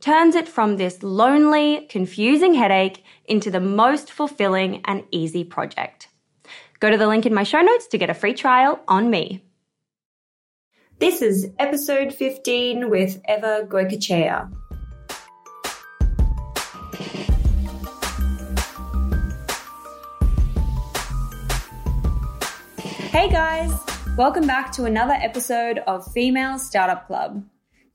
turns it from this lonely, confusing headache into the most fulfilling and easy project. Go to the link in my show notes to get a free trial on me. This is episode 15 with Eva Goicochea. Hey guys, welcome back to another episode of Female Startup Club.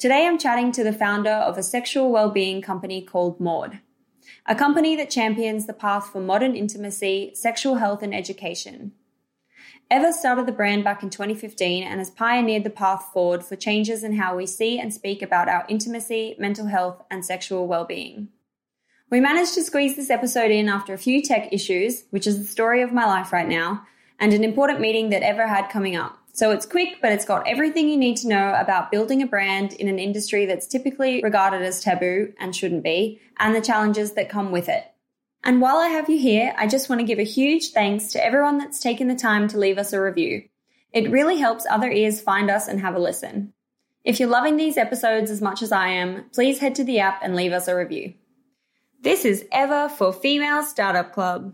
Today I'm chatting to the founder of a sexual well-being company called Maude, a company that champions the path for modern intimacy, sexual health and education. Eva started the brand back in 2015 and has pioneered the path forward for changes in how we see and speak about our intimacy, mental health, and sexual well-being. We managed to squeeze this episode in after a few tech issues, which is the story of my life right now, and an important meeting that Eva had coming up. So it's quick, but it's got everything you need to know about building a brand in an industry that's typically regarded as taboo and shouldn't be, and the challenges that come with it. And while I have you here, I just want to give a huge thanks to everyone that's taken the time to leave us a review. It really helps other ears find us and have a listen. If you're loving these episodes as much as I am, please head to the app and leave us a review. This is Eva for Female Startup Club.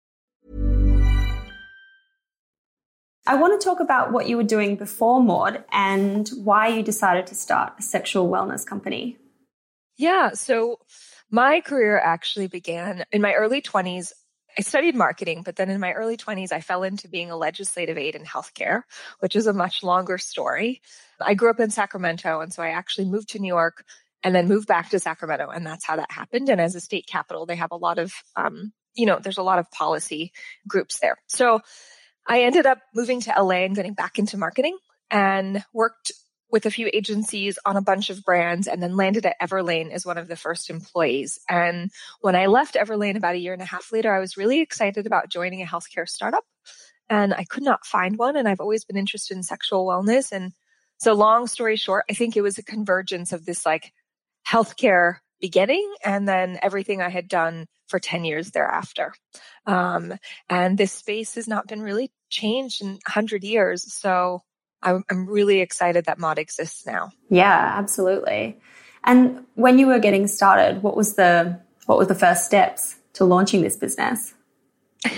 I want to talk about what you were doing before Maude and why you decided to start a sexual wellness company. Yeah, so my career actually began in my early 20s. I studied marketing, but then in my early 20s, I fell into being a legislative aide in healthcare, which is a much longer story. I grew up in Sacramento, and so I actually moved to New York and then moved back to Sacramento, and that's how that happened. And as a state capital, they have a lot of, um, you know, there's a lot of policy groups there. So I ended up moving to LA and getting back into marketing and worked with a few agencies on a bunch of brands and then landed at Everlane as one of the first employees. And when I left Everlane about a year and a half later, I was really excited about joining a healthcare startup. And I could not find one. And I've always been interested in sexual wellness. And so, long story short, I think it was a convergence of this like healthcare beginning and then everything I had done for 10 years thereafter. Um, and this space has not been really changed in 100 years. So I'm, I'm really excited that Maude exists now. Yeah, absolutely. And when you were getting started, what was the what were the first steps to launching this business?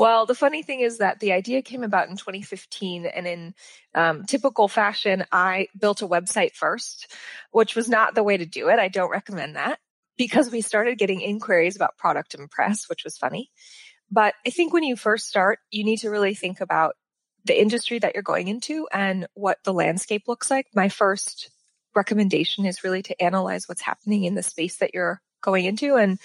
well, the funny thing is that the idea came about in 2015, and in um, typical fashion, I built a website first, which was not the way to do it. I don't recommend that because we started getting inquiries about product and press, which was funny. But I think when you first start, you need to really think about the industry that you're going into and what the landscape looks like. My first recommendation is really to analyze what's happening in the space that you're going into and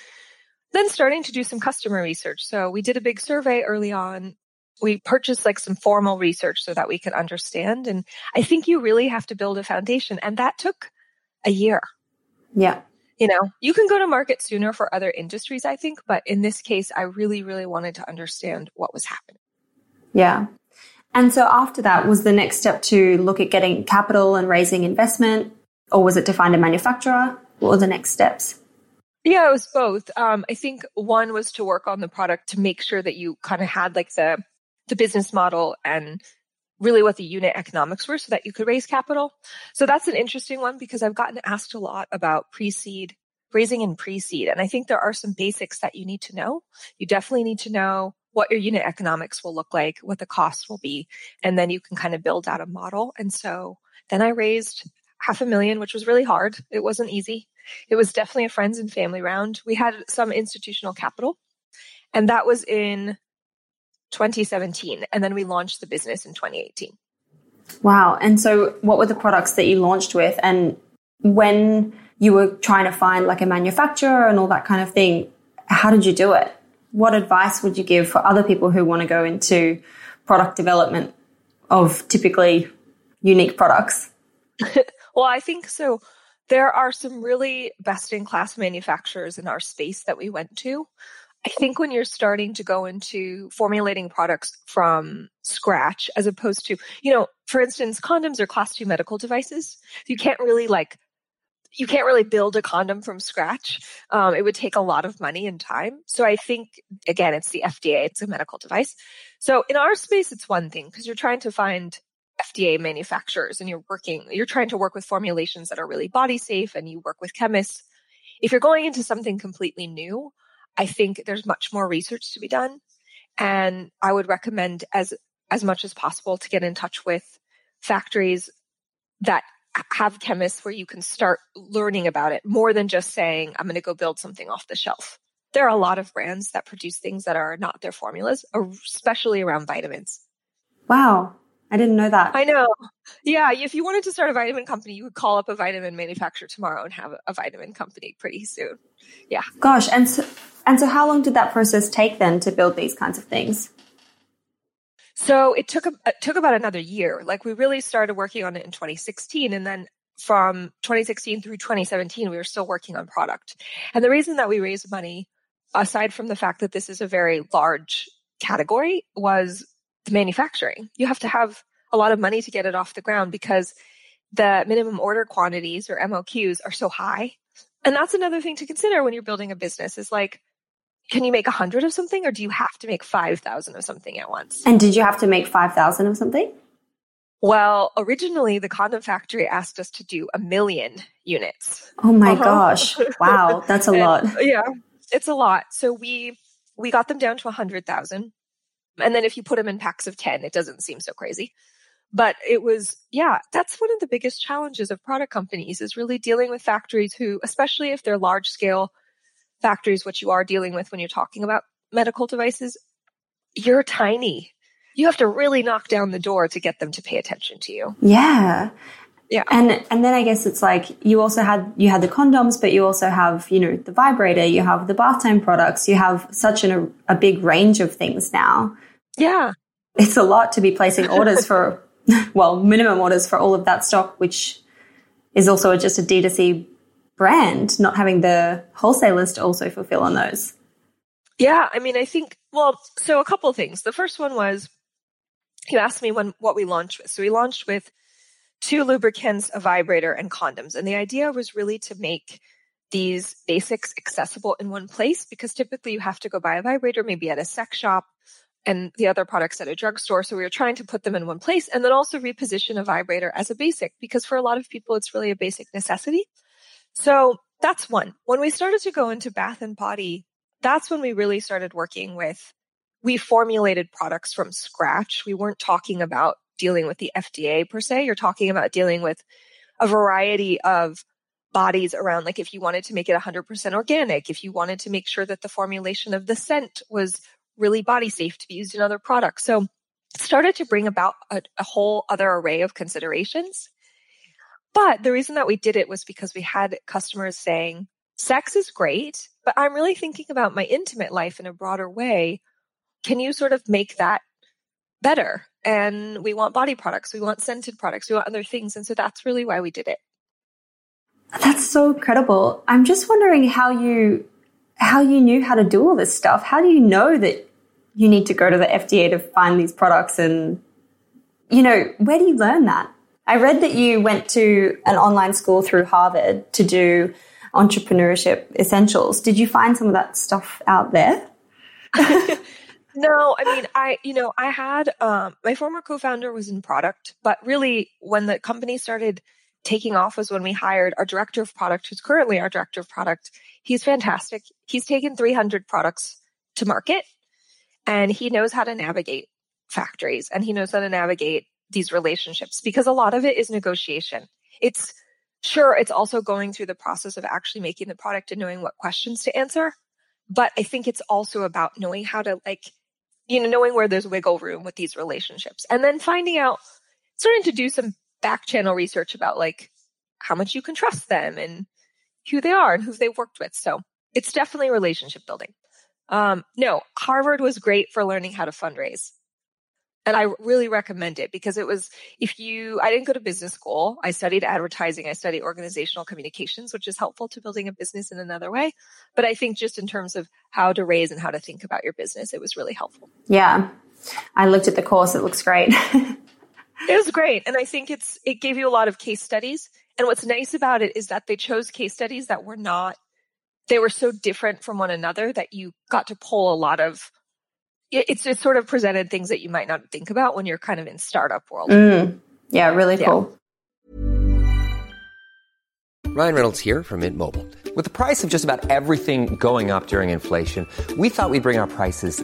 then starting to do some customer research. So we did a big survey early on. We purchased like some formal research so that we could understand. And I think you really have to build a foundation. And that took a year. Yeah. You know, you can go to market sooner for other industries, I think. But in this case, I really, really wanted to understand what was happening. Yeah. And so after that, was the next step to look at getting capital and raising investment, or was it to find a manufacturer? What were the next steps? Yeah, it was both. Um, I think one was to work on the product to make sure that you kind of had like the the business model and really what the unit economics were so that you could raise capital. So that's an interesting one because I've gotten asked a lot about pre-seed, raising in pre-seed. And I think there are some basics that you need to know. You definitely need to know what your unit economics will look like, what the costs will be, and then you can kind of build out a model. And so then I raised half a million, which was really hard. It wasn't easy. It was definitely a friends and family round. We had some institutional capital, and that was in 2017. And then we launched the business in 2018. Wow. And so, what were the products that you launched with? And when you were trying to find like a manufacturer and all that kind of thing, how did you do it? what advice would you give for other people who want to go into product development of typically unique products? well, I think so. There are some really best in class manufacturers in our space that we went to. I think when you're starting to go into formulating products from scratch, as opposed to, you know, for instance, condoms are class two medical devices. You can't really like you can't really build a condom from scratch. Um, it would take a lot of money and time. So I think, again, it's the FDA, it's a medical device. So in our space, it's one thing because you're trying to find FDA manufacturers and you're working, you're trying to work with formulations that are really body safe and you work with chemists. If you're going into something completely new, I think there's much more research to be done. And I would recommend as, as much as possible to get in touch with factories that have chemists where you can start learning about it more than just saying, I'm going to go build something off the shelf. There are a lot of brands that produce things that are not their formulas, especially around vitamins. Wow. I didn't know that. I know. Yeah. If you wanted to start a vitamin company, you would call up a vitamin manufacturer tomorrow and have a vitamin company pretty soon. Yeah. Gosh. And so, and so how long did that process take then to build these kinds of things? So it took it took about another year. Like we really started working on it in 2016, and then from 2016 through 2017, we were still working on product. And the reason that we raised money, aside from the fact that this is a very large category, was the manufacturing. You have to have a lot of money to get it off the ground because the minimum order quantities or MOQs are so high And that's another thing to consider when you're building a business is like, can you make a hundred of something or do you have to make 5,000 of something at once? And did you have to make 5,000 of something? Well, originally the condom factory asked us to do a million units. Oh my uh-huh. gosh. Wow. That's a and, lot. Yeah, it's a lot. So we, we got them down to a hundred thousand. And then if you put them in packs of 10, it doesn't seem so crazy. But it was, yeah, that's one of the biggest challenges of product companies is really dealing with factories who, especially if they're large scale factories, which you are dealing with when you're talking about medical devices, you're tiny. You have to really knock down the door to get them to pay attention to you. Yeah. Yeah. And and then I guess it's like you also had you had the condoms, but you also have, you know, the vibrator, you have the bath time products, you have such an, a, a big range of things now. Yeah. It's a lot to be placing orders for well, minimum orders for all of that stock, which is also just a D2C brand, not having the wholesalers to also fulfill on those. Yeah, I mean, I think, well, so a couple of things. The first one was you asked me when what we launched with. So we launched with two lubricants, a vibrator, and condoms. And the idea was really to make these basics accessible in one place because typically you have to go buy a vibrator maybe at a sex shop and the other products at a drugstore. So we were trying to put them in one place and then also reposition a vibrator as a basic because for a lot of people, it's really a basic necessity. So that's one. When we started to go into bath and body, that's when we really started working with, we formulated products from scratch. We weren't talking about dealing with the FDA per se. You're talking about dealing with a variety of bodies around, like if you wanted to make it 100% organic, if you wanted to make sure that the formulation of the scent was really body safe to be used in other products. So it started to bring about a, a whole other array of considerations. But the reason that we did it was because we had customers saying, sex is great, but I'm really thinking about my intimate life in a broader way. Can you sort of make that better? And we want body products, we want scented products, we want other things. And so that's really why we did it. That's so incredible. I'm just wondering how you how you knew how to do all this stuff. How do you know that you need to go to the FDA to find these products and you know, where do you learn that? I read that you went to an online school through Harvard to do entrepreneurship essentials. Did you find some of that stuff out there? no, I mean, I, you know, I had, um, my former co-founder was in product, but really when the company started taking off was when we hired our director of product, who's currently our director of product. He's fantastic. He's taken 300 products to market and he knows how to navigate factories and he knows how to navigate these relationships because a lot of it is negotiation. It's sure, it's also going through the process of actually making the product and knowing what questions to answer. But I think it's also about knowing how to like, you know, knowing where there's wiggle room with these relationships and then finding out, starting to do some back channel research about like how much you can trust them and who they are and who they've worked with. So it's definitely relationship building. Um, no, Harvard was great for learning how to fundraise. And I really recommend it because it was, if you, I didn't go to business school. I studied advertising. I studied organizational communications, which is helpful to building a business in another way. But I think just in terms of how to raise and how to think about your business, it was really helpful. Yeah. I looked at the course. It looks great. it was great. And I think it's, it gave you a lot of case studies. And what's nice about it is that they chose case studies that were not, they were so different from one another that you got to pull a lot of it's it sort of presented things that you might not think about when you're kind of in startup world. Mm. Yeah, really cool. Ryan Reynolds here from Mint Mobile. With the price of just about everything going up during inflation, we thought we'd bring our prices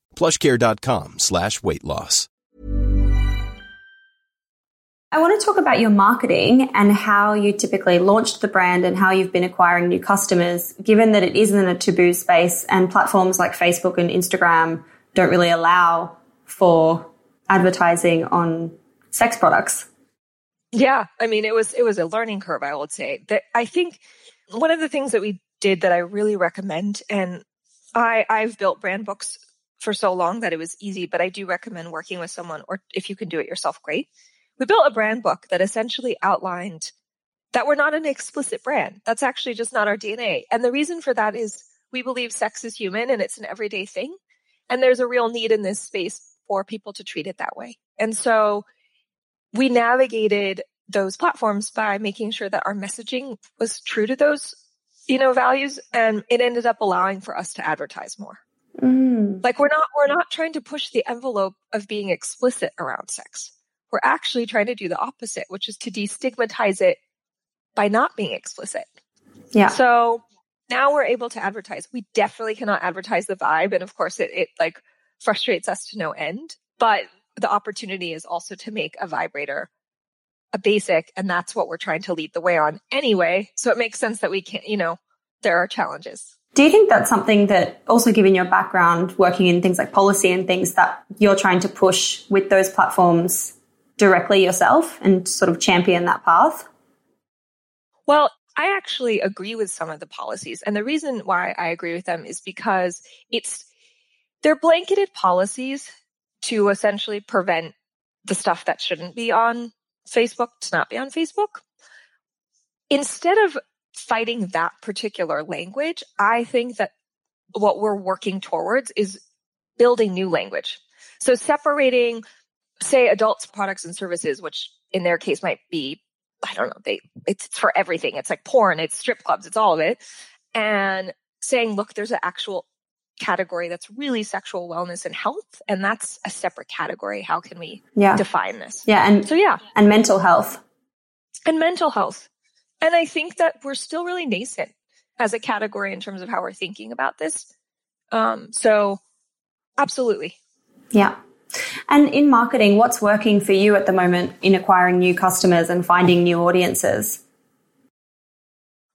plushcare.com slash weight loss. I want to talk about your marketing and how you typically launched the brand and how you've been acquiring new customers, given that it isn't a taboo space and platforms like Facebook and Instagram don't really allow for advertising on sex products. Yeah, I mean it was it was a learning curve, I would say. That I think one of the things that we did that I really recommend and I I've built brand books for so long that it was easy, but I do recommend working with someone or if you can do it yourself, great. We built a brand book that essentially outlined that we're not an explicit brand. That's actually just not our DNA. And the reason for that is we believe sex is human and it's an everyday thing. And there's a real need in this space for people to treat it that way. And so we navigated those platforms by making sure that our messaging was true to those, you know, values. And it ended up allowing for us to advertise more. Mm. Like we're not, we're not trying to push the envelope of being explicit around sex. We're actually trying to do the opposite, which is to destigmatize it by not being explicit. Yeah. So now we're able to advertise. We definitely cannot advertise the vibe. And of course it, it like frustrates us to no end, but the opportunity is also to make a vibrator a basic. And that's what we're trying to lead the way on anyway. So it makes sense that we can't, you know, there are challenges. Do you think that's something that also given your background working in things like policy and things that you're trying to push with those platforms directly yourself and sort of champion that path? Well, I actually agree with some of the policies. And the reason why I agree with them is because it's, they're blanketed policies to essentially prevent the stuff that shouldn't be on Facebook to not be on Facebook. Instead of fighting that particular language, I think that what we're working towards is building new language. So separating, say, adults products and services, which in their case might be, I don't know, they, it's for everything. It's like porn, it's strip clubs, it's all of it. And saying, look, there's an actual category that's really sexual wellness and health, and that's a separate category. How can we Yeah. define this? Yeah. And, So yeah, and mental health. and mental health. And I think that we're still really nascent as a category in terms of how we're thinking about this. Um, so absolutely. Yeah. And in marketing, what's working for you at the moment in acquiring new customers and finding new audiences?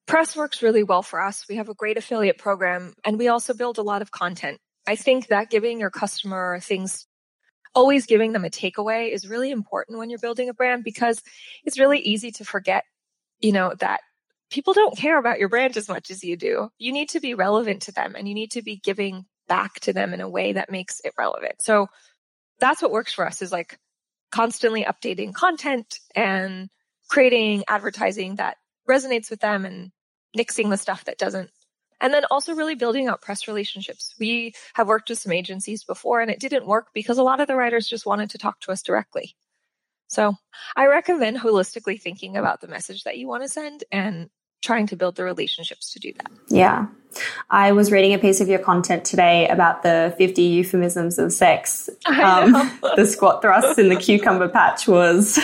Press works really well for us. We have a great affiliate program and we also build a lot of content. I think that giving your customer things, always giving them a takeaway is really important when you're building a brand because it's really easy to forget, you know, that people don't care about your brand as much as you do. You need to be relevant to them and you need to be giving back to them in a way that makes it relevant. So that's what works for us is like constantly updating content and creating advertising that resonates with them and nixing the stuff that doesn't. And then also really building out press relationships. We have worked with some agencies before and it didn't work because a lot of the writers just wanted to talk to us directly. So I recommend holistically thinking about the message that you want to send and trying to build the relationships to do that. Yeah. I was reading a piece of your content today about the 50 euphemisms of sex. Um, the squat thrusts in the cucumber patch was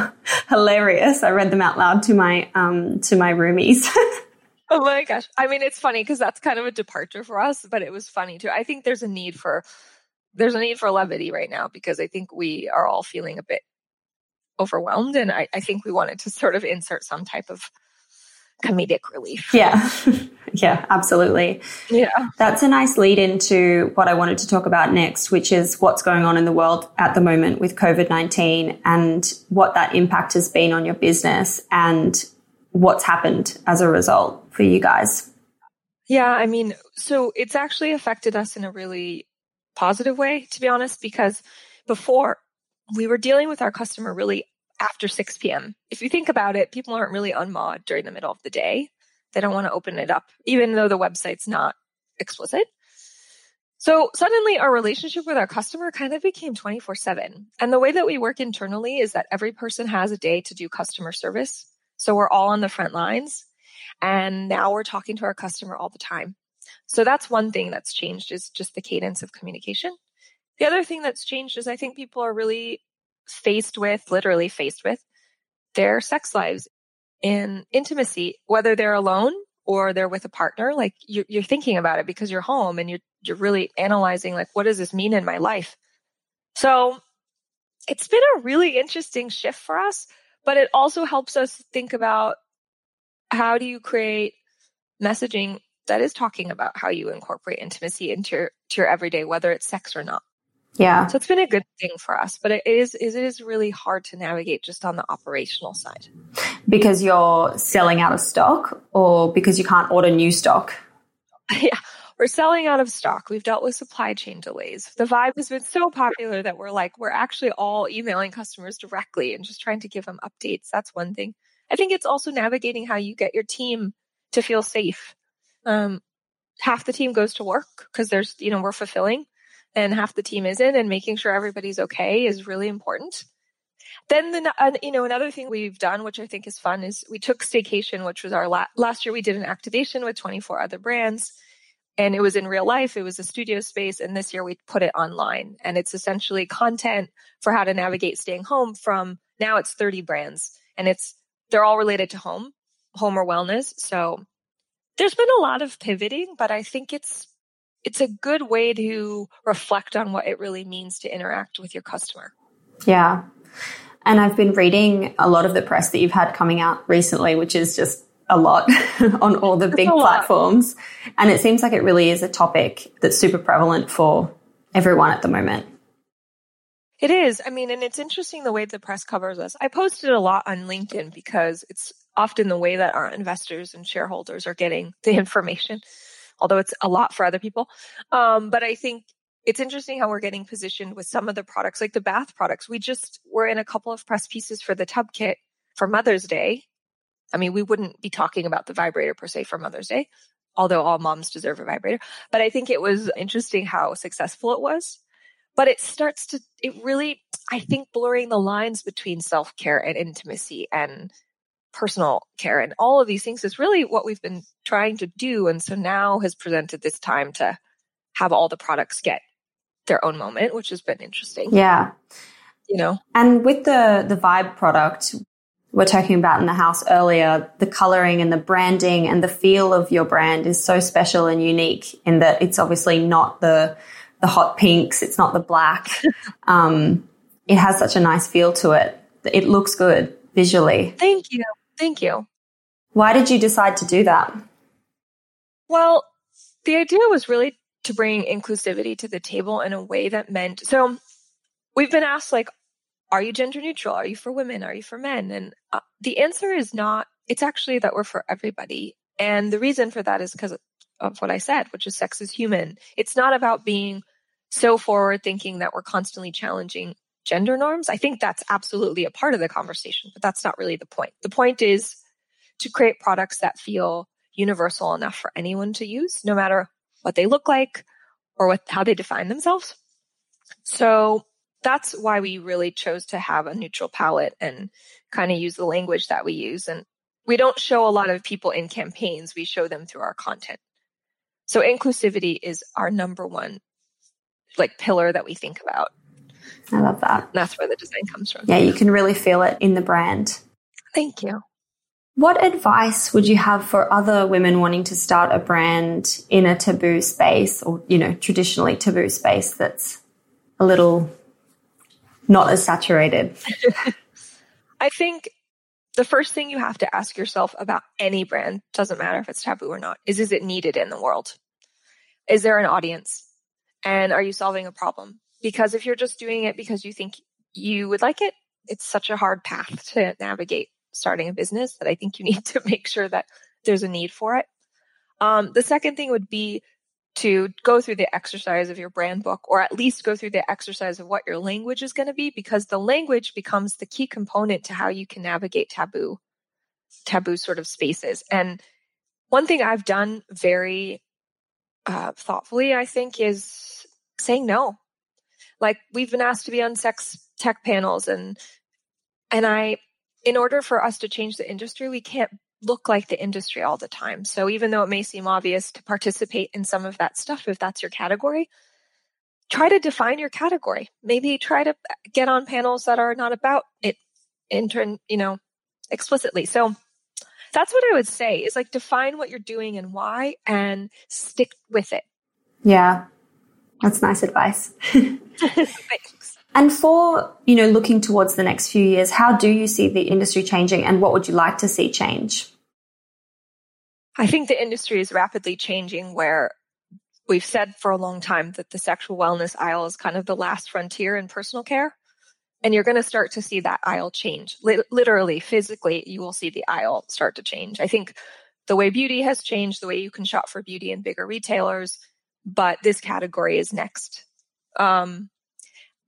hilarious. I read them out loud to my um, to my roomies. oh my gosh. I mean, it's funny because that's kind of a departure for us, but it was funny too. I think there's a need for there's a need for levity right now because I think we are all feeling a bit overwhelmed and I, I think we wanted to sort of insert some type of comedic relief. Yeah. yeah, absolutely. Yeah. That's a nice lead into what I wanted to talk about next, which is what's going on in the world at the moment with COVID 19 and what that impact has been on your business and what's happened as a result for you guys. Yeah, I mean, so it's actually affected us in a really positive way, to be honest, because before we were dealing with our customer really after 6 p.m. If you think about it, people aren't really on Maude during the middle of the day. They don't want to open it up, even though the website's not explicit. So suddenly our relationship with our customer kind of became 24 7. And the way that we work internally is that every person has a day to do customer service. So we're all on the front lines. And now we're talking to our customer all the time. So that's one thing that's changed is just the cadence of communication. The other thing that's changed is I think people are really faced with, literally faced with, their sex lives in intimacy, whether they're alone or they're with a partner. Like you're, you're thinking about it because you're home and you're you're really analyzing like what does this mean in my life. So it's been a really interesting shift for us, but it also helps us think about how do you create messaging that is talking about how you incorporate intimacy into your, your everyday, whether it's sex or not. Yeah. So it's been a good thing for us, but it is it is really hard to navigate just on the operational side. Because you're selling out of stock or because you can't order new stock? yeah. We're selling out of stock. We've dealt with supply chain delays. The Vibe has been so popular that we're like, we're actually all emailing customers directly and just trying to give them updates. That's one thing. I think it's also navigating how you get your team to feel safe. Um, half the team goes to work because there's, you know, we're fulfilling and half the team isn't and making sure everybody's okay is really important. Then the, uh, you know, another thing we've done, which I think is fun is we took staycation, which was our la- last year we did an activation with 24 other brands and it was in real life. It was a studio space. And this year we put it online and it's essentially content for how to navigate staying home from now it's 30 brands and it's, they're all related to home, home or wellness. So there's been a lot of pivoting, but I think it's it's a good way to reflect on what it really means to interact with your customer. Yeah. And I've been reading a lot of the press that you've had coming out recently, which is just a lot on all the big platforms. And it seems like it really is a topic that's super prevalent for everyone at the moment. It is. I mean, and it's interesting the way the press covers us. I posted a lot on LinkedIn because it's often the way that our investors and shareholders are getting the information although it's a lot for other people. Um, but I think it's interesting how we're getting positioned with some of the products, like the bath products. We just were in a couple of press pieces for the tub kit for Mother's Day. I mean, we wouldn't be talking about the vibrator per se for Mother's Day, although all moms deserve a vibrator. But I think it was interesting how successful it was. But it starts to, it really, I think, blurring the lines between self care and intimacy and personal care and all of these things is really what we've been trying to do. And so now has presented this time to have all the products get their own moment, which has been interesting. Yeah. You know, and with the, the vibe product, we're talking about in the house earlier, the coloring and the branding and the feel of your brand is so special and unique in that it's obviously not the, the hot pinks. It's not the black. um, it has such a nice feel to it. It looks good visually. Thank you. Thank you. Why did you decide to do that? Well, the idea was really to bring inclusivity to the table in a way that meant so we've been asked like are you gender neutral? Are you for women? Are you for men? And uh, the answer is not it's actually that we're for everybody. And the reason for that is because of what i said which is sex is human. It's not about being so forward thinking that we're constantly challenging gender norms. I think that's absolutely a part of the conversation, but that's not really the point. The point is to create products that feel universal enough for anyone to use, no matter what they look like or what, how they define themselves. So that's why we really chose to have a neutral palette and kind of use the language that we use. And we don't show a lot of people in campaigns. We show them through our content. So inclusivity is our number one like pillar that we think about. I love that. That's where the design comes from. Yeah, you can really feel it in the brand. Thank you. What advice would you have for other women wanting to start a brand in a taboo space or, you know, traditionally taboo space that's a little not as saturated? I think the first thing you have to ask yourself about any brand, doesn't matter if it's taboo or not, is is it needed in the world? Is there an audience? And are you solving a problem? Because if you're just doing it because you think you would like it, it's such a hard path to navigate starting a business that I think you need to make sure that there's a need for it. Um, the second thing would be to go through the exercise of your brand book or at least go through the exercise of what your language is going to be because the language becomes the key component to how you can navigate taboo taboo sort of spaces and one thing i've done very uh, thoughtfully i think is saying no like we've been asked to be on sex tech panels and and i in order for us to change the industry we can't look like the industry all the time. So even though it may seem obvious to participate in some of that stuff, if that's your category, try to define your category. Maybe try to get on panels that are not about it intern, you know, explicitly. So that's what I would say is like define what you're doing and why and stick with it. Yeah. That's nice advice. Thanks. And for, you know, looking towards the next few years, how do you see the industry changing and what would you like to see change? I think the industry is rapidly changing where we've said for a long time that the sexual wellness aisle is kind of the last frontier in personal care. And you're going to start to see that aisle change. literally, physically, you will see the aisle start to change. I think the way beauty has changed, the way you can shop for beauty in bigger retailers, but this category is next. Um,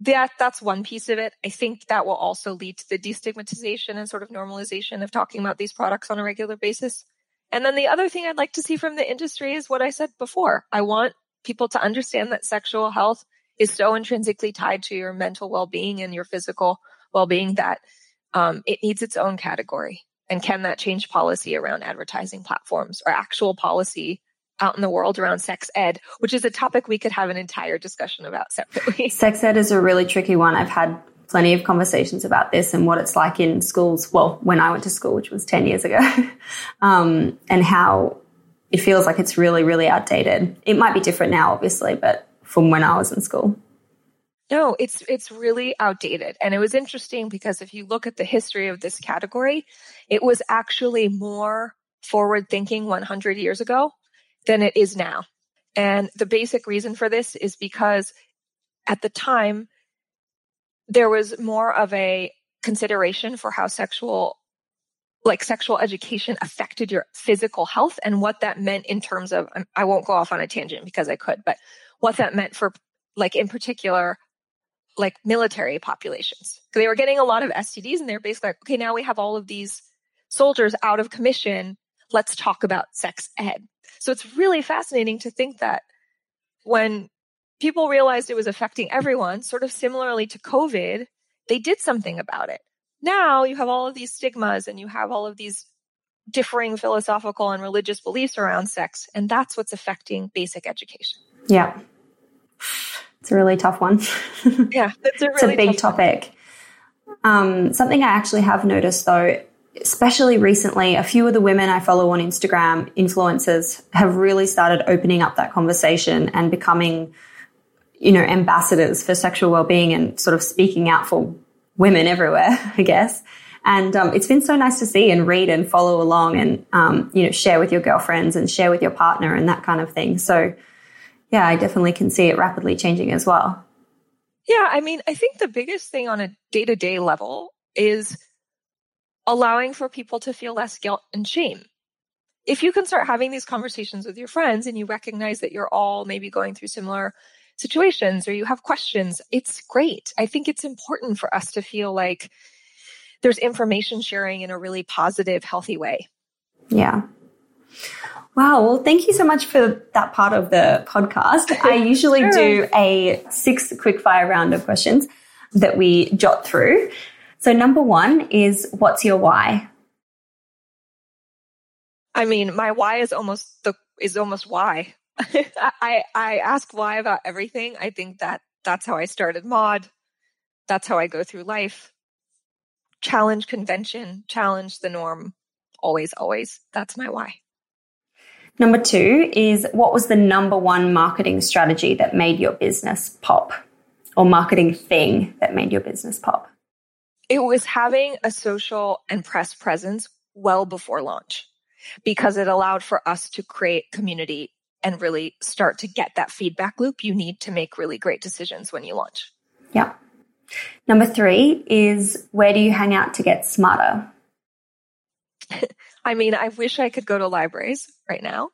that that's one piece of it. I think that will also lead to the destigmatization and sort of normalization of talking about these products on a regular basis. And then the other thing I'd like to see from the industry is what I said before. I want people to understand that sexual health is so intrinsically tied to your mental well-being and your physical well-being that um, it needs its own category. And can that change policy around advertising platforms or actual policy out in the world around sex ed, which is a topic we could have an entire discussion about separately. Sex ed is a really tricky one. I've had plenty of conversations about this and what it's like in schools. Well, when I went to school, which was 10 years ago, um, and how it feels like it's really, really outdated. It might be different now, obviously, but from when I was in school. No, it's it's really outdated. And it was interesting because if you look at the history of this category, it was actually more forward thinking 100 years ago than it is now. And the basic reason for this is because at the time, there was more of a consideration for how sexual like sexual education affected your physical health and what that meant in terms of I won't go off on a tangent because I could, but what that meant for like in particular like military populations. They were getting a lot of STDs and they're basically like, okay, now we have all of these soldiers out of commission. Let's talk about sex ed. So it's really fascinating to think that when people realized it was affecting everyone, sort of similarly to COVID, they did something about it. Now you have all of these stigmas and you have all of these differing philosophical and religious beliefs around sex, and that's what's affecting basic education. Yeah. It's a really tough one. yeah, it's a, really it's a big topic. Um, something I actually have noticed though especially recently, a few of the women I follow on Instagram, influencers, have really started opening up that conversation and becoming, you know, ambassadors for sexual well-being and sort of speaking out for women everywhere, I guess. And um, it's been so nice to see and read and follow along and, um, you know, share with your girlfriends and share with your partner and that kind of thing. So, yeah, I definitely can see it rapidly changing as well. Yeah, I mean, I think the biggest thing on a day to day level is allowing for people to feel less guilt and shame. If you can start having these conversations with your friends and you recognize that you're all maybe going through similar situations or you have questions, it's great. I think it's important for us to feel like there's information sharing in a really positive, healthy way. Yeah. Wow. Well, thank you so much for that part of the podcast. I usually sure. do a six quick fire round of questions that we jot through. So, number one is what's your why? I mean, my why is almost the is almost why. I I ask why about everything. I think that that's how I started Maude. That's how I go through life. Challenge convention, challenge the norm. Always, always. That's my why. Number two is what was the number one marketing strategy that made your business pop or marketing thing that made your business pop? It was having a social and press presence well before launch because it allowed for us to create community and really start to get that feedback loop you need to make really great decisions when you launch. Yeah. Number three is where do you hang out to get smarter? I mean, I wish I could go to libraries right now,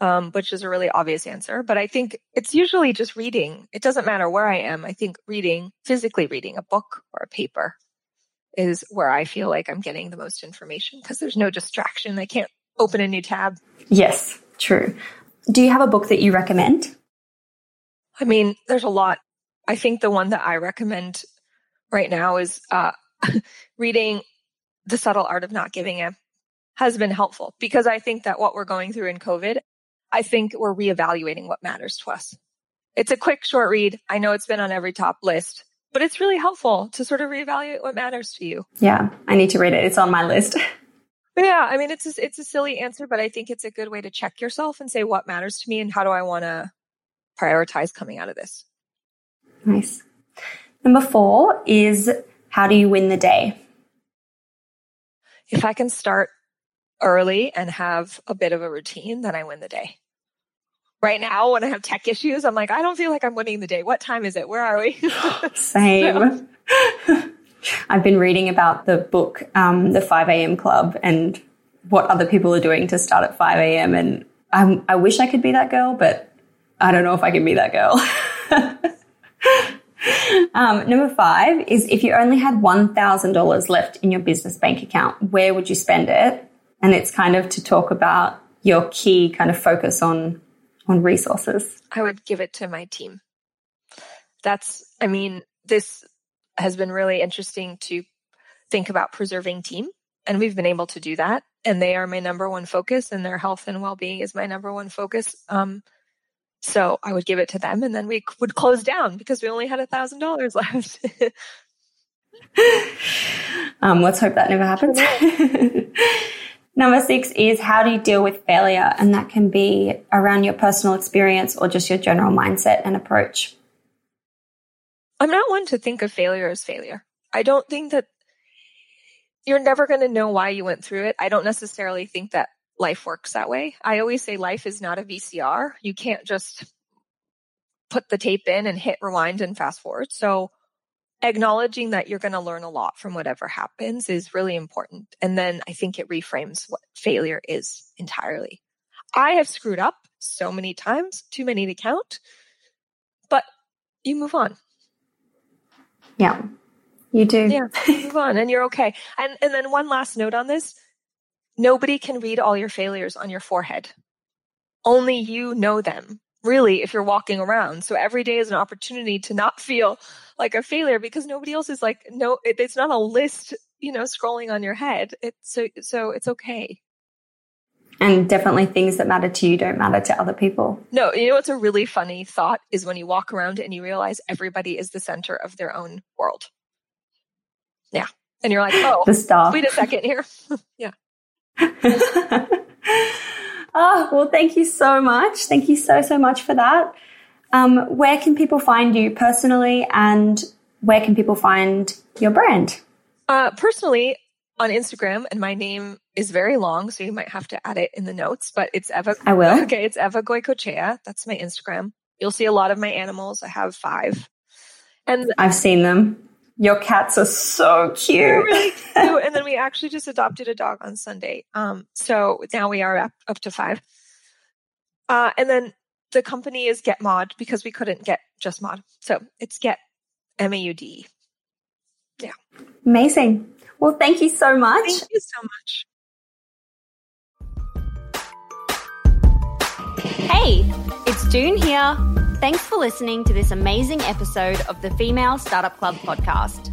um, which is a really obvious answer, but I think it's usually just reading. It doesn't matter where I am. I think reading, physically reading a book or a paper is where I feel like I'm getting the most information because there's no distraction. I can't open a new tab. Yes, true. Do you have a book that you recommend? I mean, there's a lot. I think the one that I recommend right now is uh, reading The Subtle Art of Not Giving a has been helpful because I think that what we're going through in COVID, I think we're reevaluating what matters to us. It's a quick, short read. I know it's been on every top list, but it's really helpful to sort of reevaluate what matters to you. Yeah, I need to read it. It's on my list. Yeah, I mean it's a, it's a silly answer, but I think it's a good way to check yourself and say what matters to me and how do I want to prioritize coming out of this. Nice. Number 4 is how do you win the day? If I can start early and have a bit of a routine, then I win the day. Right now, when I have tech issues, I'm like, I don't feel like I'm winning the day. What time is it? Where are we? Same. I've been reading about the book, um, The 5 a.m. Club, and what other people are doing to start at 5 a.m. And I'm, I wish I could be that girl, but I don't know if I can be that girl. um, number five is if you only had $1,000 left in your business bank account, where would you spend it? And it's kind of to talk about your key kind of focus on on resources. I would give it to my team. That's, I mean, this has been really interesting to think about preserving team. And we've been able to do that. And they are my number one focus, and their health and well being is my number one focus. Um, so I would give it to them, and then we would close down because we only had a thousand dollars left. um, let's hope that never happens. Number six is how do you deal with failure? And that can be around your personal experience or just your general mindset and approach. I'm not one to think of failure as failure. I don't think that you're never going to know why you went through it. I don't necessarily think that life works that way. I always say life is not a VCR. You can't just put the tape in and hit rewind and fast forward. So acknowledging that you're going to learn a lot from whatever happens is really important. And then I think it reframes what failure is entirely. I have screwed up so many times, too many to count, but you move on. Yeah, you do. Yeah, move on and you're okay. And, and then one last note on this. Nobody can read all your failures on your forehead. Only you know them, really, if you're walking around. So every day is an opportunity to not feel like a failure because nobody else is like, no, it, it's not a list, you know, scrolling on your head. It's so, so it's okay. And definitely things that matter to you don't matter to other people. No, you know what's a really funny thought is when you walk around and you realize everybody is the center of their own world. Yeah. And you're like, oh, the star. wait a second here. yeah. Oh, well, thank you so much. Thank you so, so much for that. Um, where can people find you personally and where can people find your brand? Uh, personally, on Instagram, and my name is very long, so you might have to add it in the notes, but it's Eva. I will. Okay, it's Eva Goicochea. That's my Instagram. You'll see a lot of my animals. I have five. And I've seen them. Your cats are so cute. really cute. and actually just adopted a dog on Sunday. Um, so now we are up, up to five. Uh, and then the company is Get Maude because we couldn't get just Maude. So it's Get M A U D. Yeah. Amazing. Well, thank you so much. Thank you so much. Hey, it's June here. Thanks for listening to this amazing episode of the Female Startup Club podcast.